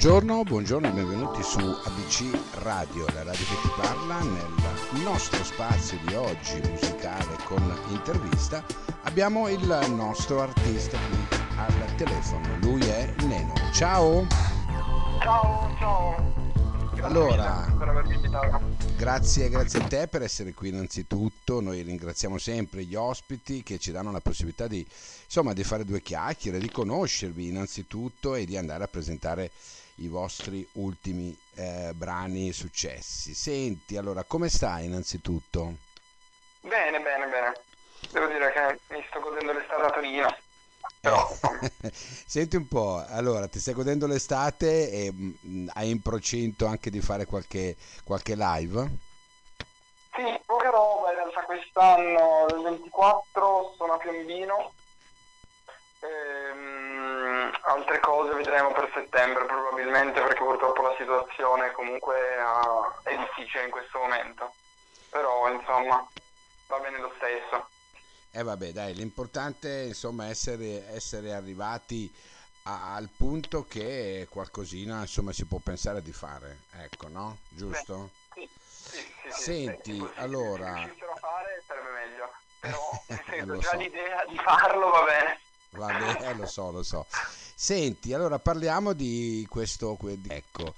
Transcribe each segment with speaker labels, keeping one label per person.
Speaker 1: Buongiorno, buongiorno e benvenuti su ABC Radio, la radio che ti parla. Nel nostro spazio di oggi musicale con intervista abbiamo il nostro artista qui al telefono, lui è Neno. Ciao!
Speaker 2: Ciao, ciao!
Speaker 1: Allora,
Speaker 2: per avermi invitato.
Speaker 1: Grazie, grazie a te per essere qui innanzitutto. Noi ringraziamo sempre gli ospiti che ci danno la possibilità di, insomma, di fare due chiacchiere, di conoscervi innanzitutto e di andare a presentare i vostri ultimi eh, brani successi. Senti, allora, come stai innanzitutto?
Speaker 2: Bene, bene, bene. Devo dire che mi sto godendo l'estate a Torino. Però,
Speaker 1: Senti un po', allora ti stai godendo l'estate e mh, hai in procinto anche di fare qualche, qualche live?
Speaker 2: sì, poca roba in realtà quest'anno, il 24 sono a Piombino. Altre cose vedremo per settembre probabilmente perché purtroppo la situazione comunque ah, è difficile in questo momento. Però insomma va bene lo stesso.
Speaker 1: Eh vabbè, dai, l'importante insomma è essere, essere arrivati a- al punto che qualcosina insomma si può pensare di fare, ecco, no? Giusto?
Speaker 2: Sì, sì, sì, sì,
Speaker 1: Senti,
Speaker 2: sì,
Speaker 1: allora-
Speaker 2: Se riuscissero a fare sarebbe meglio. Però senso,
Speaker 1: lo
Speaker 2: già
Speaker 1: so.
Speaker 2: l'idea di farlo va bene.
Speaker 1: Va bene, eh, lo so, lo so. Senti, allora parliamo di questo, ecco,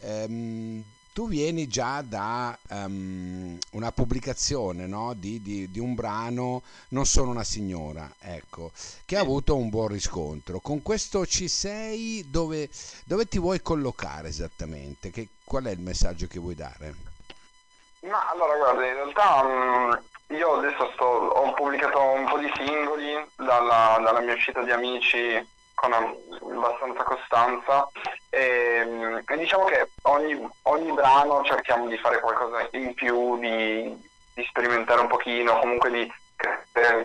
Speaker 1: ehm, tu vieni già da ehm, una pubblicazione, no? Di, di- di un brano, Non sono una signora, ecco, che ha avuto un buon riscontro. Con questo C6 dove, dove ti vuoi collocare esattamente? Che- qual è il messaggio che vuoi dare?
Speaker 2: Ma allora guarda, in realtà mh, io adesso sto, ho pubblicato un po' di singoli dalla, dalla mia uscita di amici con abbastanza costanza e, mh, e diciamo che ogni, ogni brano cerchiamo di fare qualcosa in più, di, di sperimentare un pochino, comunque di,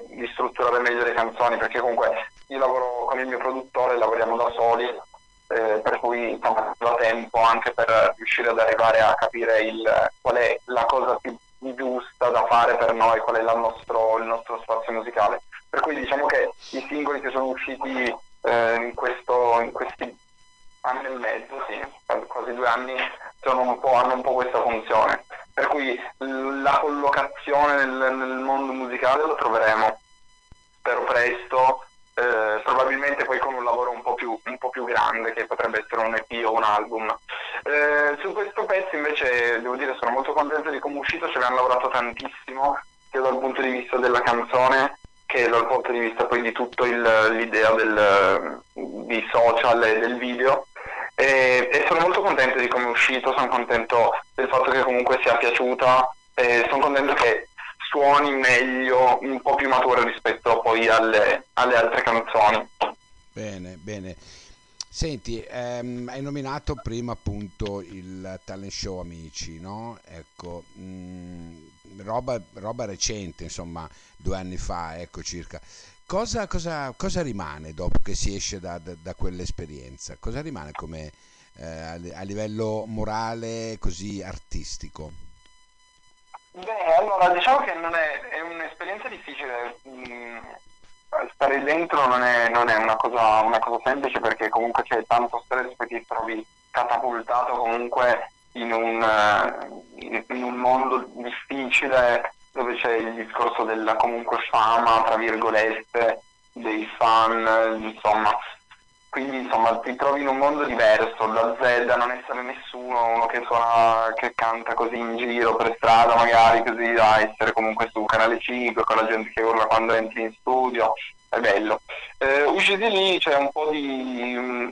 Speaker 2: di strutturare meglio le canzoni perché comunque io lavoro con il mio produttore, lavoriamo da soli eh, per cui insomma da tempo anche per riuscire ad arrivare a capire il, qual è la cosa più giusta da fare per noi, qual è nostro- il nostro spazio musicale. Per cui diciamo che i singoli che sono usciti eh, in, questo, in questi anni e mezzo, sì, quasi due anni, un hanno un po' questa funzione. Per cui la collocazione nel, nel mondo musicale lo troveremo, spero presto, eh, probabilmente poi con un lavoro un po' più, un po' più grande che potrebbe essere un EP o un album. Eh, su questo pezzo invece devo dire sono molto contento di come è uscito, ci abbiamo lavorato tantissimo sia dal punto di vista della canzone che dal punto di vista poi di tutto il- l'idea del, di social e del video. E, e sono molto contento di come è uscito, sono contento del fatto che comunque sia piaciuta e sono contento che suoni meglio, un po' più matura rispetto poi alle, alle altre canzoni.
Speaker 1: Bene, bene. Senti, ehm, hai nominato prima appunto il talent show Amici, no? Ecco, mm, roba, roba recente, insomma, due anni fa, ecco circa. Cosa, cosa- cosa rimane dopo che si esce da, da- da quell'esperienza? Cosa rimane come eh, a, a livello morale, così artistico?
Speaker 2: Beh, allora diciamo che non è, è un'esperienza difficile. mm, stare dentro non è, non è una, cosa, una cosa semplice perché comunque c'è tanto stress perché ti trovi catapultato comunque in un, eh, in- un mondo difficile dove c'è il discorso della comunque fama, tra virgolette, dei fan, insomma. Quindi insomma ti trovi in un mondo diverso, da Z a non essere nessuno, uno che suona, che canta così in giro per strada magari, così a essere comunque su Canale 5 con la gente che urla quando entri in studio, è bello. Eh, usciti lì c'è un po' di mm,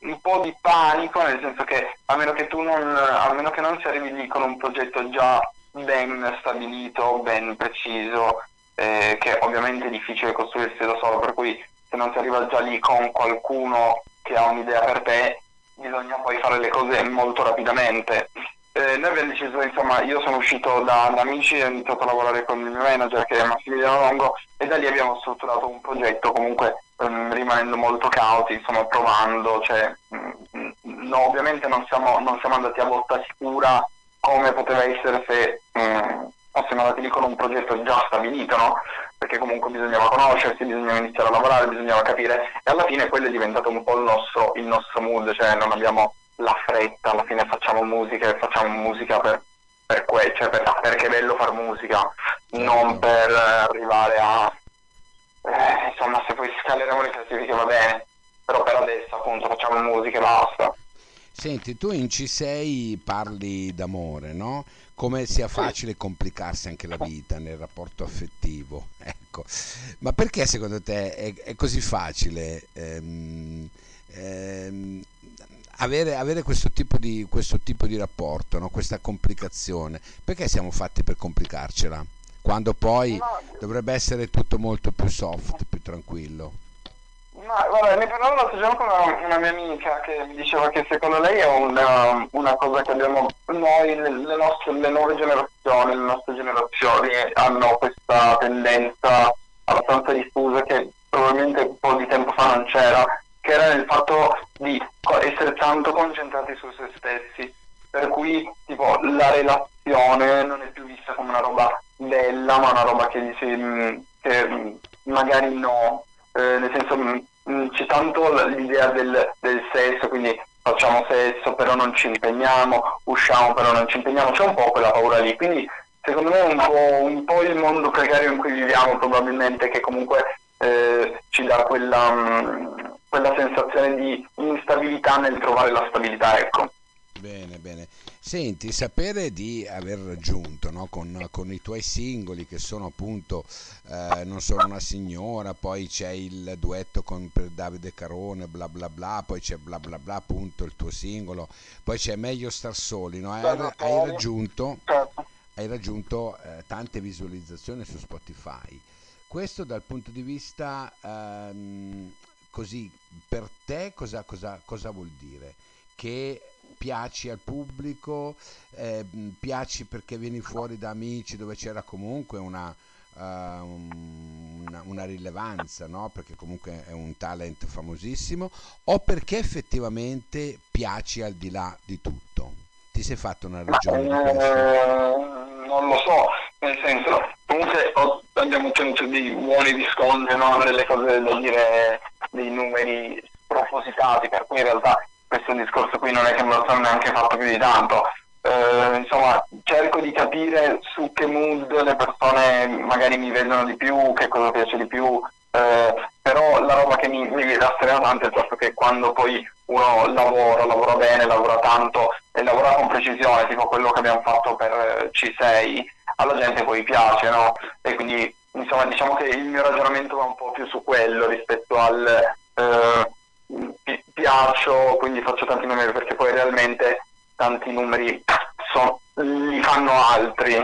Speaker 2: un po' di panico, nel senso che a meno che tu non, a meno che non si arrivi lì con un progetto già ben stabilito, ben preciso, eh, che ovviamente è difficile costruirsi da solo, per cui se non si arriva già lì con qualcuno che ha un'idea per te, bisogna poi fare le cose molto rapidamente. Eh, noi abbiamo deciso, insomma, io sono uscito da, da amici e ho iniziato a lavorare con il mio manager che è Massimiliano Longo e da lì abbiamo strutturato un progetto comunque ehm, rimanendo molto cauti, insomma, provando, cioè, mm, no, ovviamente non siamo, non siamo andati a botta sicura come poteva essere se mm, fossimo andati lì con un progetto già stabilito, no? Perché comunque bisognava conoscersi, bisognava iniziare a lavorare, bisognava capire e alla fine quello è diventato un po' il nostro, il nostro mood, cioè non abbiamo la fretta, alla fine facciamo musica e facciamo musica per, per que- cioè per, perché è bello far musica, non per arrivare a... Eh, insomma, se poi scaleremo le classifiche va bene, però per adesso appunto facciamo musica e basta.
Speaker 1: Senti, tu in C6 parli d'amore, no? Come sia facile complicarsi anche la vita nel rapporto affettivo, ecco. Ma perché secondo te è, è così facile ehm, ehm, avere, avere, questo, tipo di, questo tipo di rapporto, no? questa complicazione? Perché siamo fatti per complicarcela? Quando poi dovrebbe essere tutto molto più soft, più tranquillo.
Speaker 2: Ma guarda, ne parlavo l'altro giorno con una, una, mia amica che mi diceva che secondo lei è una, una cosa che abbiamo noi, le, le, nostre, le nuove generazioni, le nostre generazioni hanno questa tendenza abbastanza diffusa che probabilmente un po' di tempo fa non c'era, che era nel fatto di essere tanto concentrati su se stessi, per cui tipo la relazione non è più vista come una roba bella, ma una roba che, dici, che magari no, eh, nel senso mh, c'è tanto l'idea del, del, sesso, quindi facciamo sesso però non ci impegniamo, usciamo però non ci impegniamo, c'è un po' quella paura lì, quindi secondo me è un po', un po il mondo precario in cui viviamo probabilmente che comunque eh, ci dà quella, mh, quella sensazione di instabilità nel trovare la stabilità, ecco.
Speaker 1: Bene, bene. Senti, sapere di aver raggiunto no, con, con, i tuoi singoli che sono appunto eh, Non sono una signora, poi c'è il duetto con per Davide Carone, bla bla bla, poi c'è bla bla bla appunto il tuo singolo, poi c'è Meglio star soli, no? hai, hai, raggiunto, certo. hai raggiunto eh, tante visualizzazioni su Spotify. Questo dal punto di vista ehm, così, per te cosa, cosa, cosa vuol dire? Che piaci al pubblico, eh, piaci perché vieni fuori da amici dove c'era comunque una, uh, una, una, rilevanza, no? perché comunque è un talent famosissimo, o perché effettivamente piaci al di là di tutto? Ti sei fatto una ragione di questo?
Speaker 2: Eh, non lo so, nel senso, comunque abbiamo ottenuto dei buoni riscontri, no? delle cose da dire, dei numeri spropositati, per cui in realtà questo discorso qui non è che me lo sono neanche fatto più di tanto. Eh, insomma, cerco di capire su che mood le persone magari mi vedono di più, che cosa piace di più, eh, però la roba che mi, mi rassegna tanto è il fatto che quando poi uno lavora, lavora bene, lavora tanto e lavora con precisione, tipo quello che abbiamo fatto per eh, C6, alla gente poi piace, no? E quindi insomma diciamo che il mio ragionamento va un po' più su quello rispetto al eh, piaccio, quindi faccio tanti numeri perché poi realmente tanti numeri so, li fanno altri,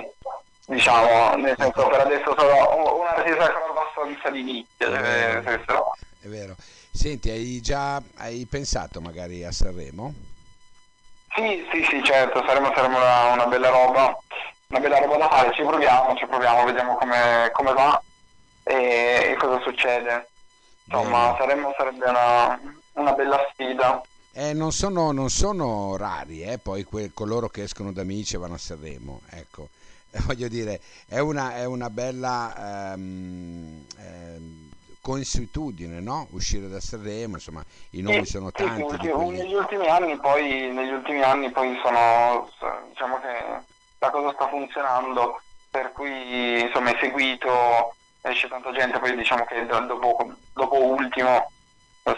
Speaker 2: diciamo, nel senso per adesso sono un artista ancora abbastanza di nicchia.
Speaker 1: È, eh, è vero. Senti, hai già hai pensato magari a Sanremo?
Speaker 2: Sì, sì, sì, certo, saremo, saremo una, una, bella roba, una bella roba da fare, ci proviamo, ci proviamo, vediamo come, come va e, e cosa succede. Insomma, saremmo, sarebbe una, una bella sfida.
Speaker 1: Eh, non, sono, non sono rari, eh, poi que- coloro che escono da amici e vanno a Sanremo, ecco. voglio dire, è una, è una bella ehm, ehm, consuetudine, no? Uscire da Sanremo, insomma, i nomi sono tanti.
Speaker 2: Sì, negli, ultimi anni poi, negli ultimi anni poi sono, diciamo che la cosa sta funzionando, per cui insomma è seguito, esce tanta gente, poi diciamo che dopo, dopo ultimo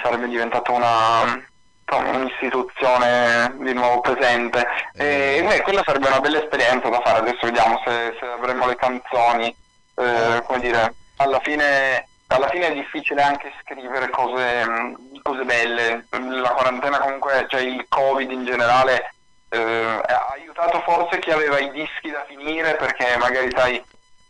Speaker 2: sarebbe diventato una un'istituzione di nuovo presente. E beh, quella sarebbe una bella esperienza da fare adesso vediamo se, se avremo le canzoni. Eh, come dire alla fine, alla fine, è difficile anche scrivere cose, cose belle. La quarantena comunque cioè il covid in generale eh, ha aiutato forse chi aveva i dischi da finire perché magari sai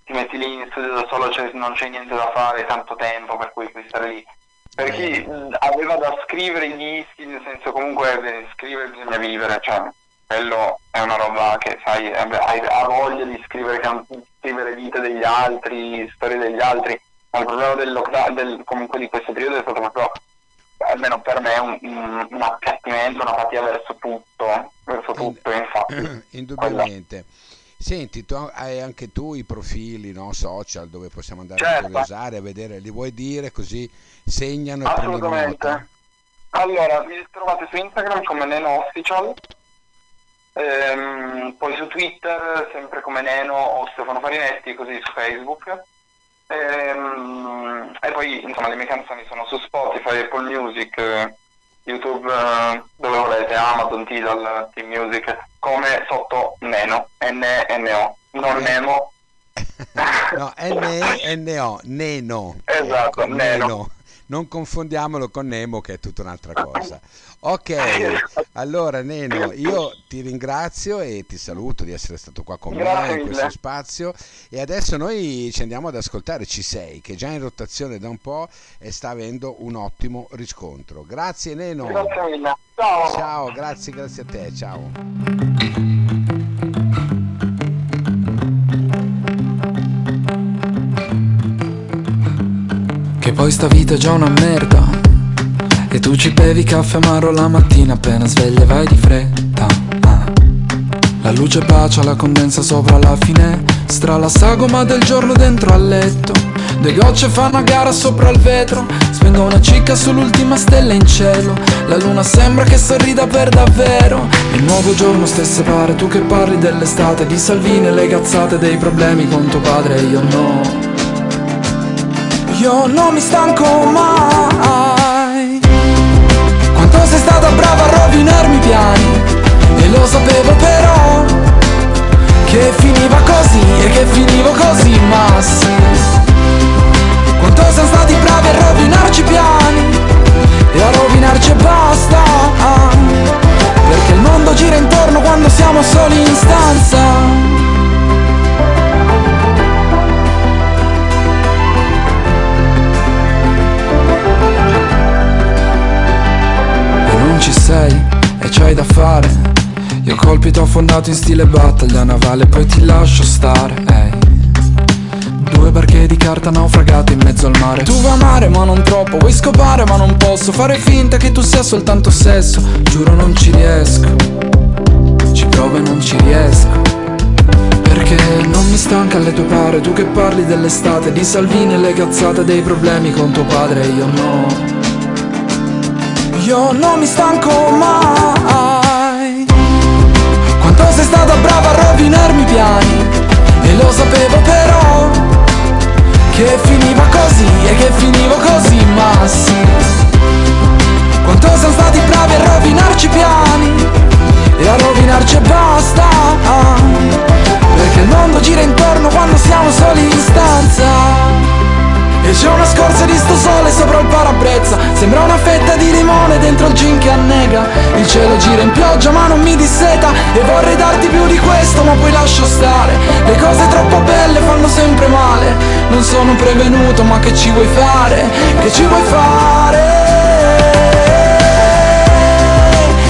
Speaker 2: ti metti lì in studio da solo cioè, non c'è niente da fare tanto tempo per cui puoi stare lì. Per chi aveva da scrivere i dischi, nel senso comunque scrivere bisogna vivere, cioè quello è una roba che sai, hai, ha voglia di scrivere, scrivere vite degli altri, storie degli altri, ma il problema del lockdown, del, comunque di questo periodo è stato proprio, almeno per me, un, un, un appiattimento, una fatia verso tutto, tutto, infatti.
Speaker 1: Indubbiamente. Senti, tu hai anche tu i profili no, social dove possiamo andare
Speaker 2: Certo.
Speaker 1: a curiosare, a vedere, li vuoi dire così segnano
Speaker 2: Assolutamente. Allora, mi trovate su Instagram come Neno Official, ehm, poi su Twitter sempre come Neno o Stefano Farinetti, così su Facebook. Ehm, e poi insomma le mie canzoni sono su Spotify, Apple Music, YouTube, eh, dove volete, Amazon, Tidal, Team Music, come sotto Neno, N-N-O, non Nemo.
Speaker 1: No, N-E-N-O, Neno.
Speaker 2: Esatto,
Speaker 1: Ecco,
Speaker 2: Neno.
Speaker 1: Non confondiamolo con Nemo che è tutta un'altra cosa. Ok, allora Neno, io ti ringrazio e ti saluto di essere stato qua con
Speaker 2: Grazie
Speaker 1: me in questo spazio e adesso noi ci andiamo ad ascoltare C6 che è già in rotazione da un po' e sta avendo un ottimo riscontro. Grazie Neno.
Speaker 2: Grazie mille. Ciao.
Speaker 1: Ciao, grazie, grazie a te, ciao.
Speaker 3: Che poi sta vita è già una merda E tu ci bevi caffè amaro la mattina appena sveglia vai di fretta. Ah. La luce bacia la condensa sopra la finestra. La sagoma del giorno dentro al letto. Due gocce fanno a gara sopra il vetro. Spengo una cicca sull'ultima stella in cielo. La luna sembra che sorrida per davvero. Il nuovo giorno stesse pare Tu che parli dell'estate. Di Salvini e le cazzate dei problemi con tuo padre io no. Io non mi stanco mai Quanto sei stata brava a rovinarmi i piani. E lo sapevo però e c'hai da fare. Io colpi t'ho affondato in stile battaglia navale, poi ti lascio stare. ehi. Due barche di carta naufragate in mezzo al mare. Tu vuoi amare ma non troppo, vuoi scopare ma non posso. Fare finta che tu sia soltanto sesso, giuro non ci riesco. Ci provo e non ci riesco. Perché non mi stanca alle tue pare, tu che parli dell'estate, di Salvini e le cazzate dei problemi con tuo padre io no. Io non mi stanco mai piani. E lo sapevo però Che finiva così e che finivo così ma sì. Quanto siamo stati bravi a rovinarci piani E a rovinarci e basta. Perché il mondo gira intorno quando siamo soli in stanza Tanto sole sopra il parabrezza. Sembra una fetta di limone dentro il gin che annega Il cielo gira in pioggia ma non mi disseta. E vorrei darti più di questo ma poi lascio stare. Le cose troppo belle fanno sempre male. Non sono prevenuto ma che ci vuoi fare? Che ci vuoi fare?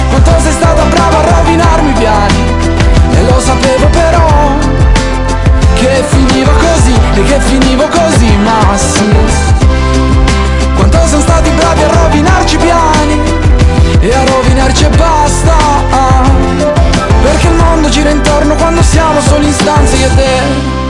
Speaker 3: Quanto sei stata brava a rovinarmi i piani E lo sapevo però Che finiva così e che finivo così ma sì. merce e basta. Perché il mondo gira intorno quando siamo solo in stanze io e te.